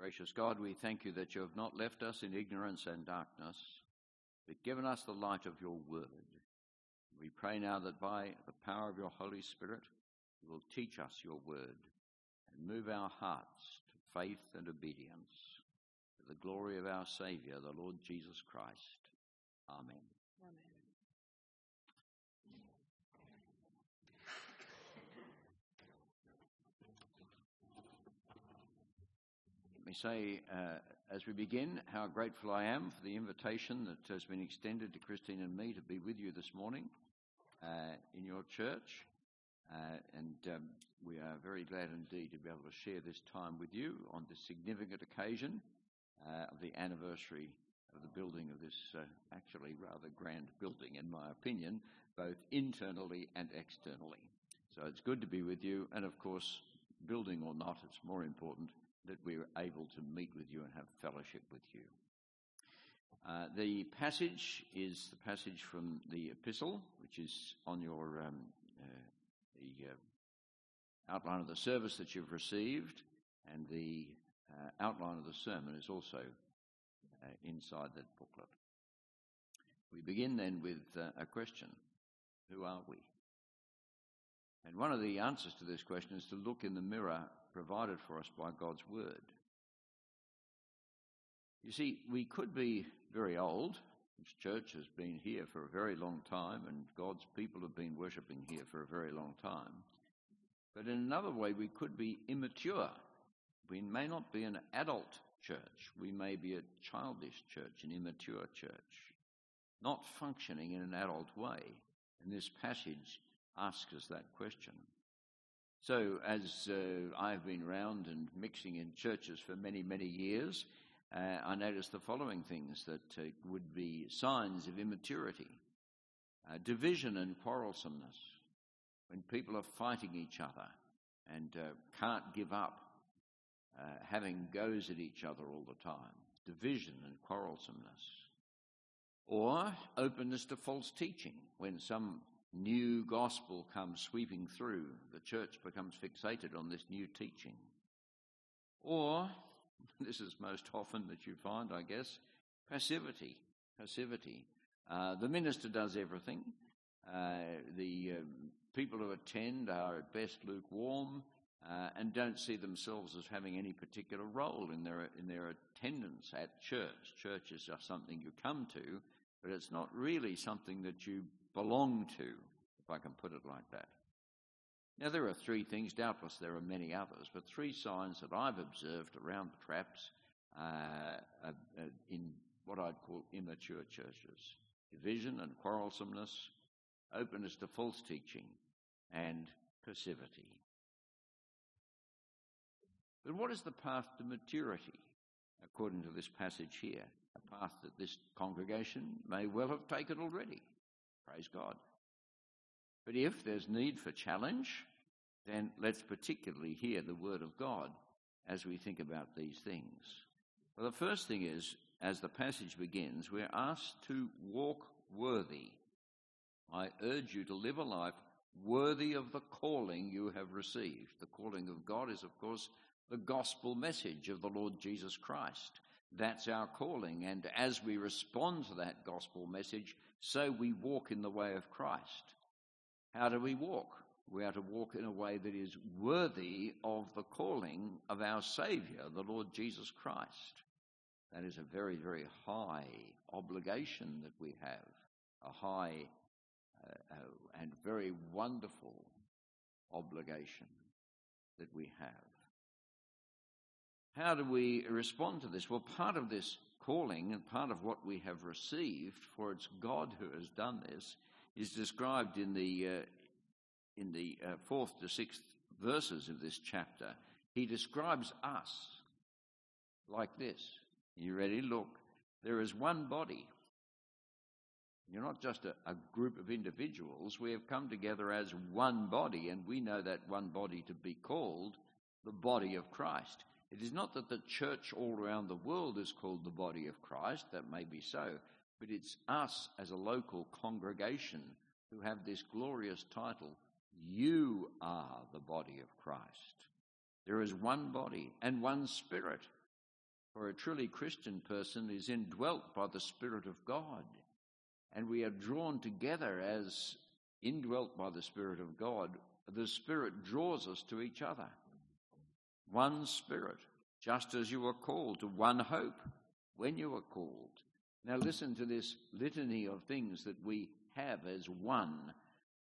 Gracious God, we thank you that you have not left us in ignorance and darkness, but given us the light of your word. We pray now that by the power of your Holy Spirit, you will teach us your word and move our hearts to faith and obedience to the glory of our Saviour, the Lord Jesus Christ. Amen. Amen. Me say, uh, as we begin, how grateful I am for the invitation that has been extended to Christine and me to be with you this morning uh, in your church. Uh, and um, we are very glad indeed to be able to share this time with you on this significant occasion uh, of the anniversary of the building of this uh, actually rather grand building, in my opinion, both internally and externally. So it's good to be with you, and of course, building or not, it's more important that we're able to meet with you and have fellowship with you. Uh, the passage is the passage from the epistle, which is on your um, uh, the uh, outline of the service that you've received, and the uh, outline of the sermon is also uh, inside that booklet. We begin then with uh, a question: Who are we? And one of the answers to this question is to look in the mirror provided for us by God's Word. You see, we could be very old. This church has been here for a very long time, and God's people have been worshipping here for a very long time. But in another way, we could be immature. We may not be an adult church. We may be a childish church, an immature church, not functioning in an adult way. And this passage asks us that question. So, as uh, I've been around and mixing in churches for many, many years, uh, I noticed the following things that uh, would be signs of immaturity uh, division and quarrelsomeness, when people are fighting each other and uh, can't give up, uh, having goes at each other all the time, division and quarrelsomeness. Or openness to false teaching, when some new gospel comes sweeping through, the church becomes fixated on this new teaching. Or, this is most often that you find, I guess, passivity. Passivity. Uh, the minister does everything. Uh, the um, people who attend are at best lukewarm uh, and don't see themselves as having any particular role in their in their attendance at church. Church is just something you come to, but it's not really something that you belong to, if I can put it like that. Now, there are three things, doubtless there are many others, but three signs that I've observed around the traps uh, uh, in what I'd call immature churches division and quarrelsomeness, openness to false teaching, and passivity. But what is the path to maturity, according to this passage here? A path that this congregation may well have taken already. Praise God. But if there's need for challenge, then let's particularly hear the word of God as we think about these things. Well, the first thing is, as the passage begins, we're asked to walk worthy. I urge you to live a life worthy of the calling you have received. The calling of God is, of course, the gospel message of the Lord Jesus Christ. That's our calling. And as we respond to that gospel message, so we walk in the way of Christ. How do we walk? We are to walk in a way that is worthy of the calling of our Saviour, the Lord Jesus Christ. That is a very, very high obligation that we have, a high uh, uh, and very wonderful obligation that we have. How do we respond to this? Well, part of this calling and part of what we have received, for it's God who has done this, is described in the uh, in the uh, fourth to sixth verses of this chapter. He describes us like this. You ready? Look, there is one body. You're not just a, a group of individuals. We have come together as one body, and we know that one body to be called the body of Christ. It is not that the church all around the world is called the body of Christ, that may be so, but it's us as a local congregation who have this glorious title You are the body of Christ. There is one body and one spirit, For a truly Christian person is indwelt by the Spirit of God, and we are drawn together as indwelt by the Spirit of God. The Spirit draws us to each other. One Spirit, just as you were called to one hope when you were called. Now, listen to this litany of things that we have as one,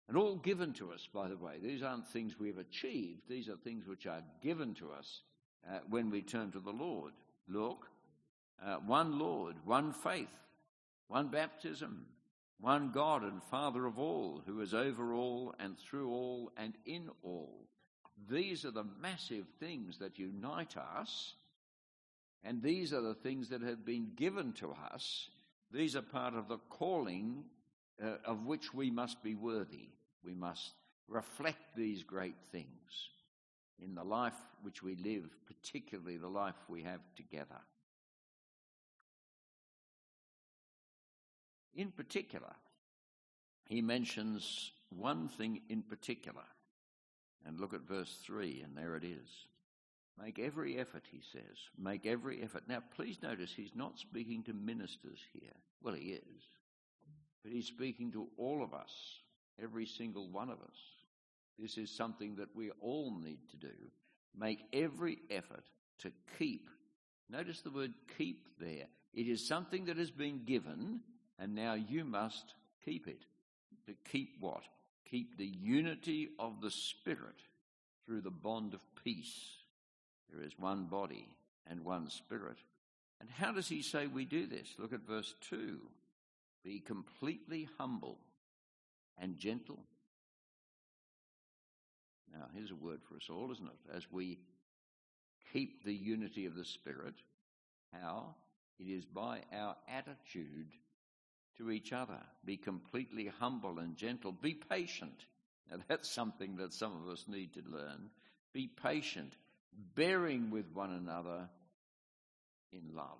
and all given to us, by the way. These aren't things we have achieved, these are things which are given to us uh, when we turn to the Lord. Look, uh, one Lord, one faith, one baptism, one God and Father of all, who is over all and through all and in all. These are the massive things that unite us and these are the things that have been given to us. These are part of the calling uh, of which we must be worthy. We must reflect these great things in the life which we live, particularly the life we have together. In particular, he mentions one thing in particular. And look at verse 3, and there it is. Make every effort, he says. Make every effort. Now, please notice he's not speaking to ministers here. Well, he is. But he's speaking to all of us, every single one of us. This is something that we all need to do. Make every effort to keep. Notice the word keep there. It is something that has been given, and now you must keep it. To keep what? Keep the unity of the Spirit through the bond of peace. There is one body and one spirit. And how does he say we do this? Look at verse 2. Be completely humble and gentle. Now, here's a word for us all, isn't it? As we keep the unity of the Spirit, how? It is by our attitude to each other. Be completely humble and gentle. Be patient. Now, that's something that some of us need to learn. Be patient bearing with one another in love.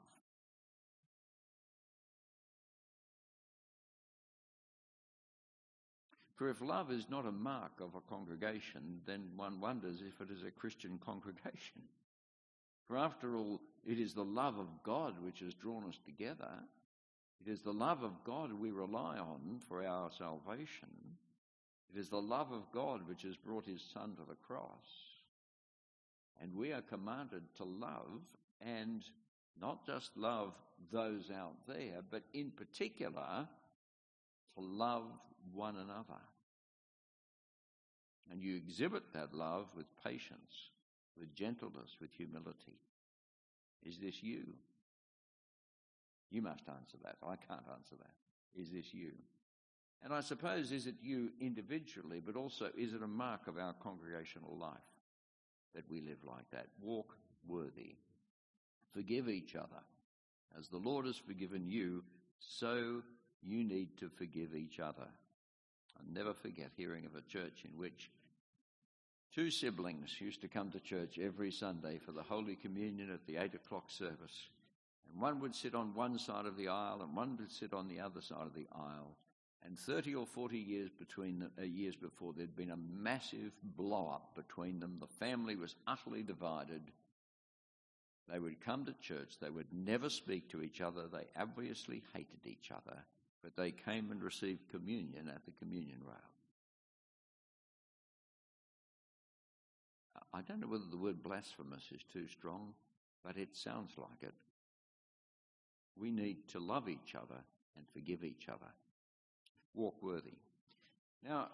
For if love is not a mark of a congregation, then one wonders if it is a Christian congregation. For after all, it is the love of God which has drawn us together. It is the love of God we rely on for our salvation. It is the love of God which has brought his Son to the cross. And we are commanded to love and not just love those out there, but in particular, to love one another. And you exhibit that love with patience, with gentleness, with humility. Is this you? You must answer that. I can't answer that. Is this you? And I suppose, is it you individually, but also is it a mark of our congregational life? that we live like that. Walk worthy. Forgive each other. As the Lord has forgiven you, so you need to forgive each other. I'll never forget hearing of a church in which two siblings used to come to church every Sunday for the Holy Communion at the eight o'clock service. And one would sit on one side of the aisle and one would sit on the other side of the aisle. And 30 or 40 years between uh, years before, there'd been a massive blow up between them. The family was utterly divided. They would come to church. They would never speak to each other. They obviously hated each other, but they came and received communion at the communion rail. I don't know whether the word blasphemous is too strong, but it sounds like it. We need to love each other and forgive each other walk worthy. Now,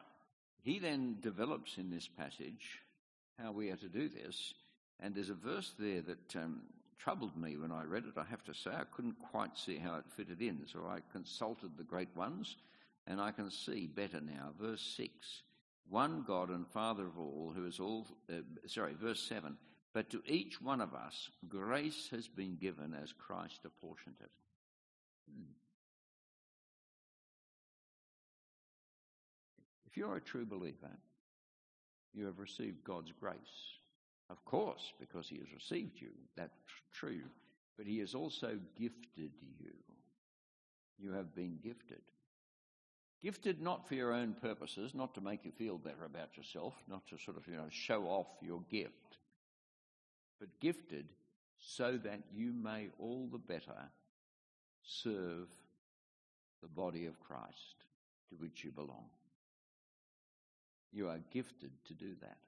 he then develops in this passage how we are to do this, and there's a verse there that um, troubled me when I read it. I have to say, I couldn't quite see how it fitted in, so I consulted the great ones, and I can see better now. Verse 6 One God and Father of all, who is all, uh, sorry, verse 7 But to each one of us, grace has been given as Christ apportioned it. Hmm. If you're a true believer, you have received God's grace. Of course, because He has received you. That's true. But He has also gifted you. You have been gifted. Gifted not for your own purposes, not to make you feel better about yourself, not to sort of, you know, show off your gift, but gifted so that you may all the better serve the body of Christ to which you belong. You are gifted to do that.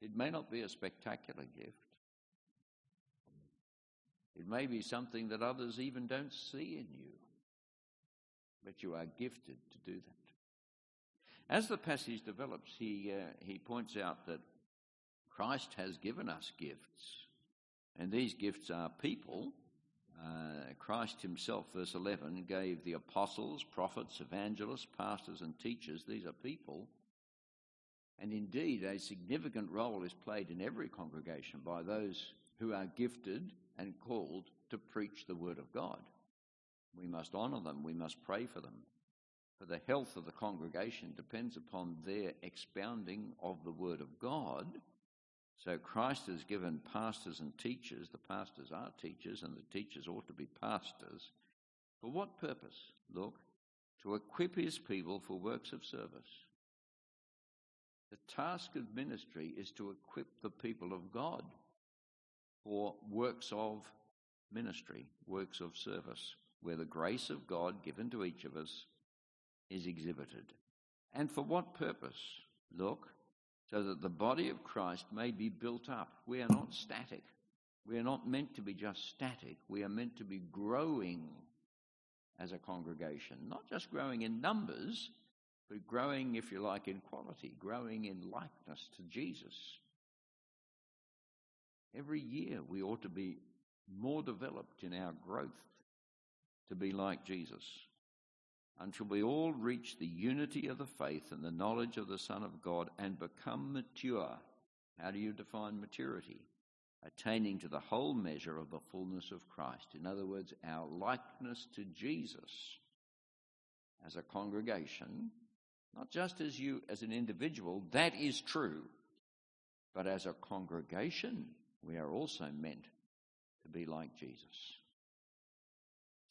It may not be a spectacular gift. It may be something that others even don't see in you, but you are gifted to do that. As the passage develops, he, uh, he points out that Christ has given us gifts, and these gifts are people. Uh, Christ himself, verse 11, gave the apostles, prophets, evangelists, pastors, and teachers. These are people. And indeed, a significant role is played in every congregation by those who are gifted and called to preach the Word of God. We must honour them, we must pray for them. For the health of the congregation depends upon their expounding of the Word of God. So Christ has given pastors and teachers, the pastors are teachers, and the teachers ought to be pastors. For what purpose? Look, to equip his people for works of service. The task of ministry is to equip the people of God for works of ministry, works of service, where the grace of God given to each of us is exhibited. And for what purpose? Look, so that the body of Christ may be built up. We are not static. We are not meant to be just static. We are meant to be growing as a congregation, not just growing in numbers, but growing, if you like, in quality, growing in likeness to Jesus. Every year we ought to be more developed in our growth to be like Jesus until we all reach the unity of the faith and the knowledge of the Son of God and become mature. How do you define maturity? Attaining to the whole measure of the fullness of Christ. In other words, our likeness to Jesus as a congregation, not just as you as an individual, that is true, but as a congregation, we are also meant to be like Jesus.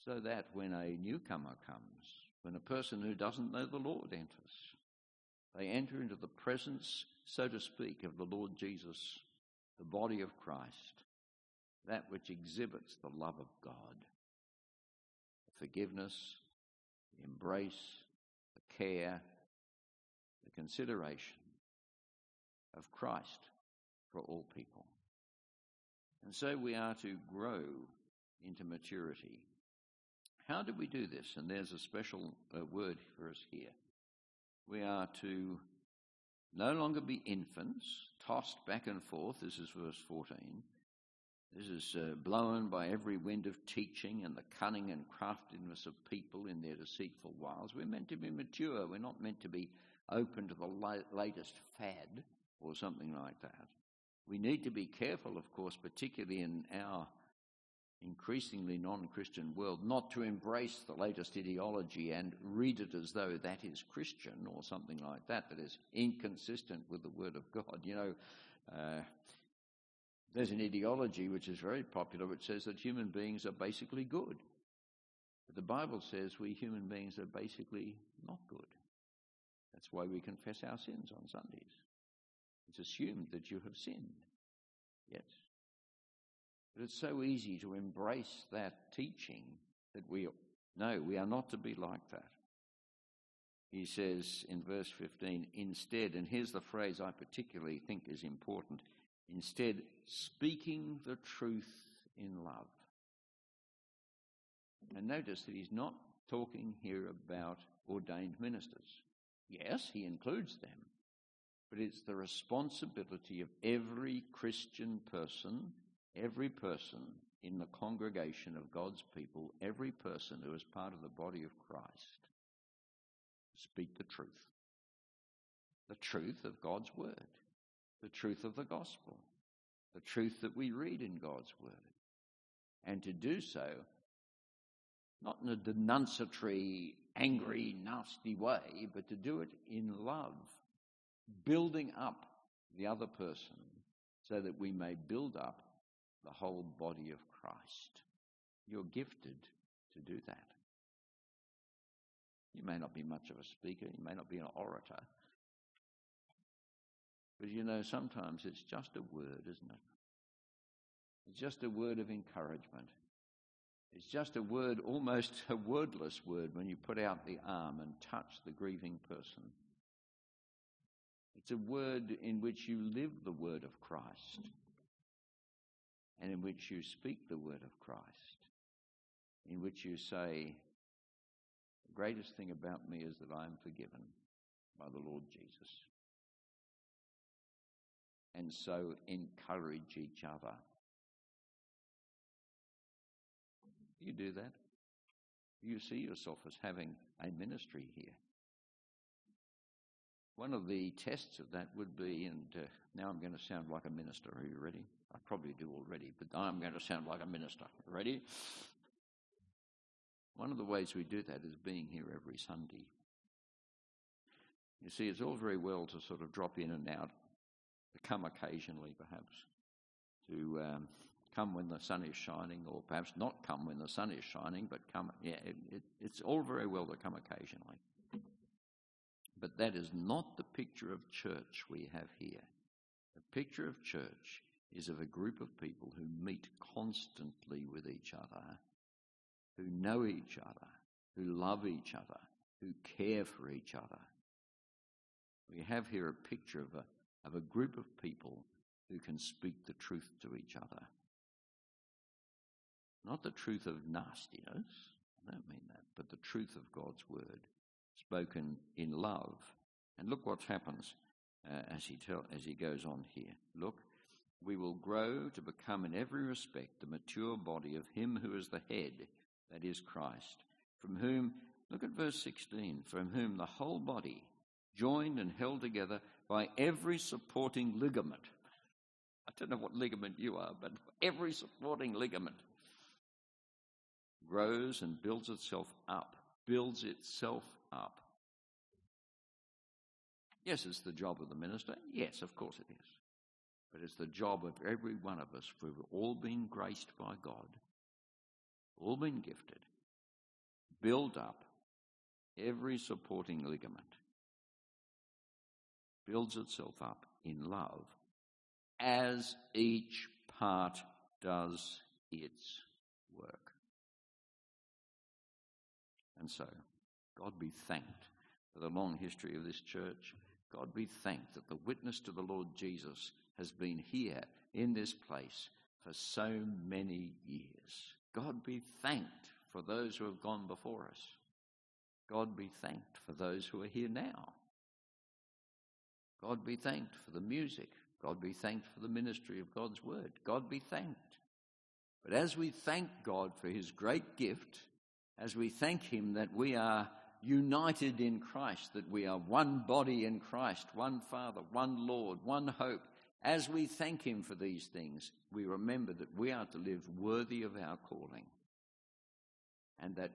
So that when a newcomer comes, when a person who doesn't know the Lord enters, they enter into the presence, so to speak, of the Lord Jesus, the body of Christ, that which exhibits the love of God, the forgiveness, the embrace, the care, the consideration of Christ for all people. And so we are to grow into maturity. How do we do this? And there's a special uh, word for us here. We are to no longer be infants, tossed back and forth. This is verse 14. This is uh, blown by every wind of teaching and the cunning and craftiness of people in their deceitful wiles. We're meant to be mature. We're not meant to be open to the la- latest fad or something like that. We need to be careful, of course, particularly in our increasingly non Christian world, not to embrace the latest ideology and read it as though that is Christian or something like that, that is inconsistent with the Word of God. You know, uh, there's an ideology which is very popular which says that human beings are basically good. But the Bible says we human beings are basically not good. That's why we confess our sins on Sundays. It's assumed that you have sinned. Yes. But it's so easy to embrace that teaching that we, no, we are not to be like that. He says in verse 15, instead, and here's the phrase I particularly think is important instead, speaking the truth in love. And notice that he's not talking here about ordained ministers. Yes, he includes them, but it's the responsibility of every Christian person, every person in the congregation of God's people, every person who is part of the body of Christ. Speak the truth. The truth of God's word, the truth of the gospel, the truth that we read in God's word. And to do so, not in a denunciatory, angry, nasty way, but to do it in love building up the other person so that we may build up the whole body of Christ. You're gifted to do that. You may not be much of a speaker, you may not be an orator, but you know, sometimes it's just a word, isn't it? It's just a word of encouragement. It's just a word, almost a wordless word, when you put out the arm and touch the grieving person. It's a word in which you live the word of Christ and in which you speak the word of Christ, in which you say, The greatest thing about me is that I am forgiven by the Lord Jesus. And so encourage each other. You do that. You see yourself as having a ministry here. One of the tests of that would be, and uh, now I'm going to sound like a minister. Are you ready? I probably do already, but I'm going to sound like a minister. Ready? One of the ways we do that is being here every Sunday. You see, it's all very well to sort of drop in and out, to come occasionally perhaps, to um, come when the sun is shining, or perhaps not come when the sun is shining, but come, yeah, it, it, it's all very well to come occasionally. But that is not the picture of church we have here. The picture of church is of a group of people who meet constantly with each other, who know each other, who love each other, who care for each other. We have here a picture of a, of a group of people who can speak the truth to each other. Not the truth of nastiness, I don't mean that, but the truth of God's word spoken in love. And look what happens uh, as, he tell, as he goes on here. Look, we will grow to become in every respect the mature body of him who is the head, that is Christ, from whom, look at verse 16, from whom the whole body, joined and held together by every supporting ligament. I don't know what ligament you are, but every supporting ligament grows and builds itself up, builds itself up. Yes, it's the job of the minister. Yes, of course it is. But it's the job of every one of us, we've all been graced by God, all been gifted, build up every supporting ligament, builds itself up in love as each part does its work. And so, God be thanked for the long history of this church. God be thanked that the witness to the Lord Jesus has been here in this place for so many years. God be thanked for those who have gone before us. God be thanked for those who are here now. God be thanked for the music. God be thanked for the ministry of God's word. God be thanked. But as we thank God for his great gift, as we thank him that we are united in Christ, that we are one body in Christ, one Father, one Lord, one hope. As we thank Him for these things, we remember that we are to live worthy of our calling. And that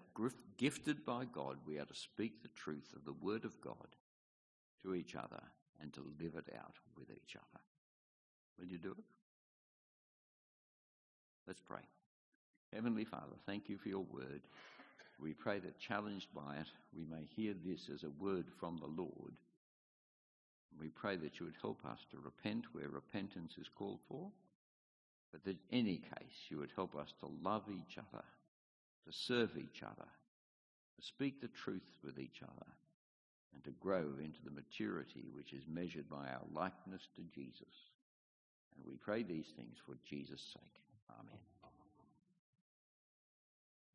gifted by God, we are to speak the truth of the Word of God to each other and to live it out with each other. Will you do it? Let's pray. Heavenly Father, thank you for your word. We pray that challenged by it, we may hear this as a word from the Lord. We pray that you would help us to repent where repentance is called for, but that in any case you would help us to love each other, to serve each other, to speak the truth with each other, and to grow into the maturity which is measured by our likeness to Jesus. And we pray these things for Jesus' sake. Amen.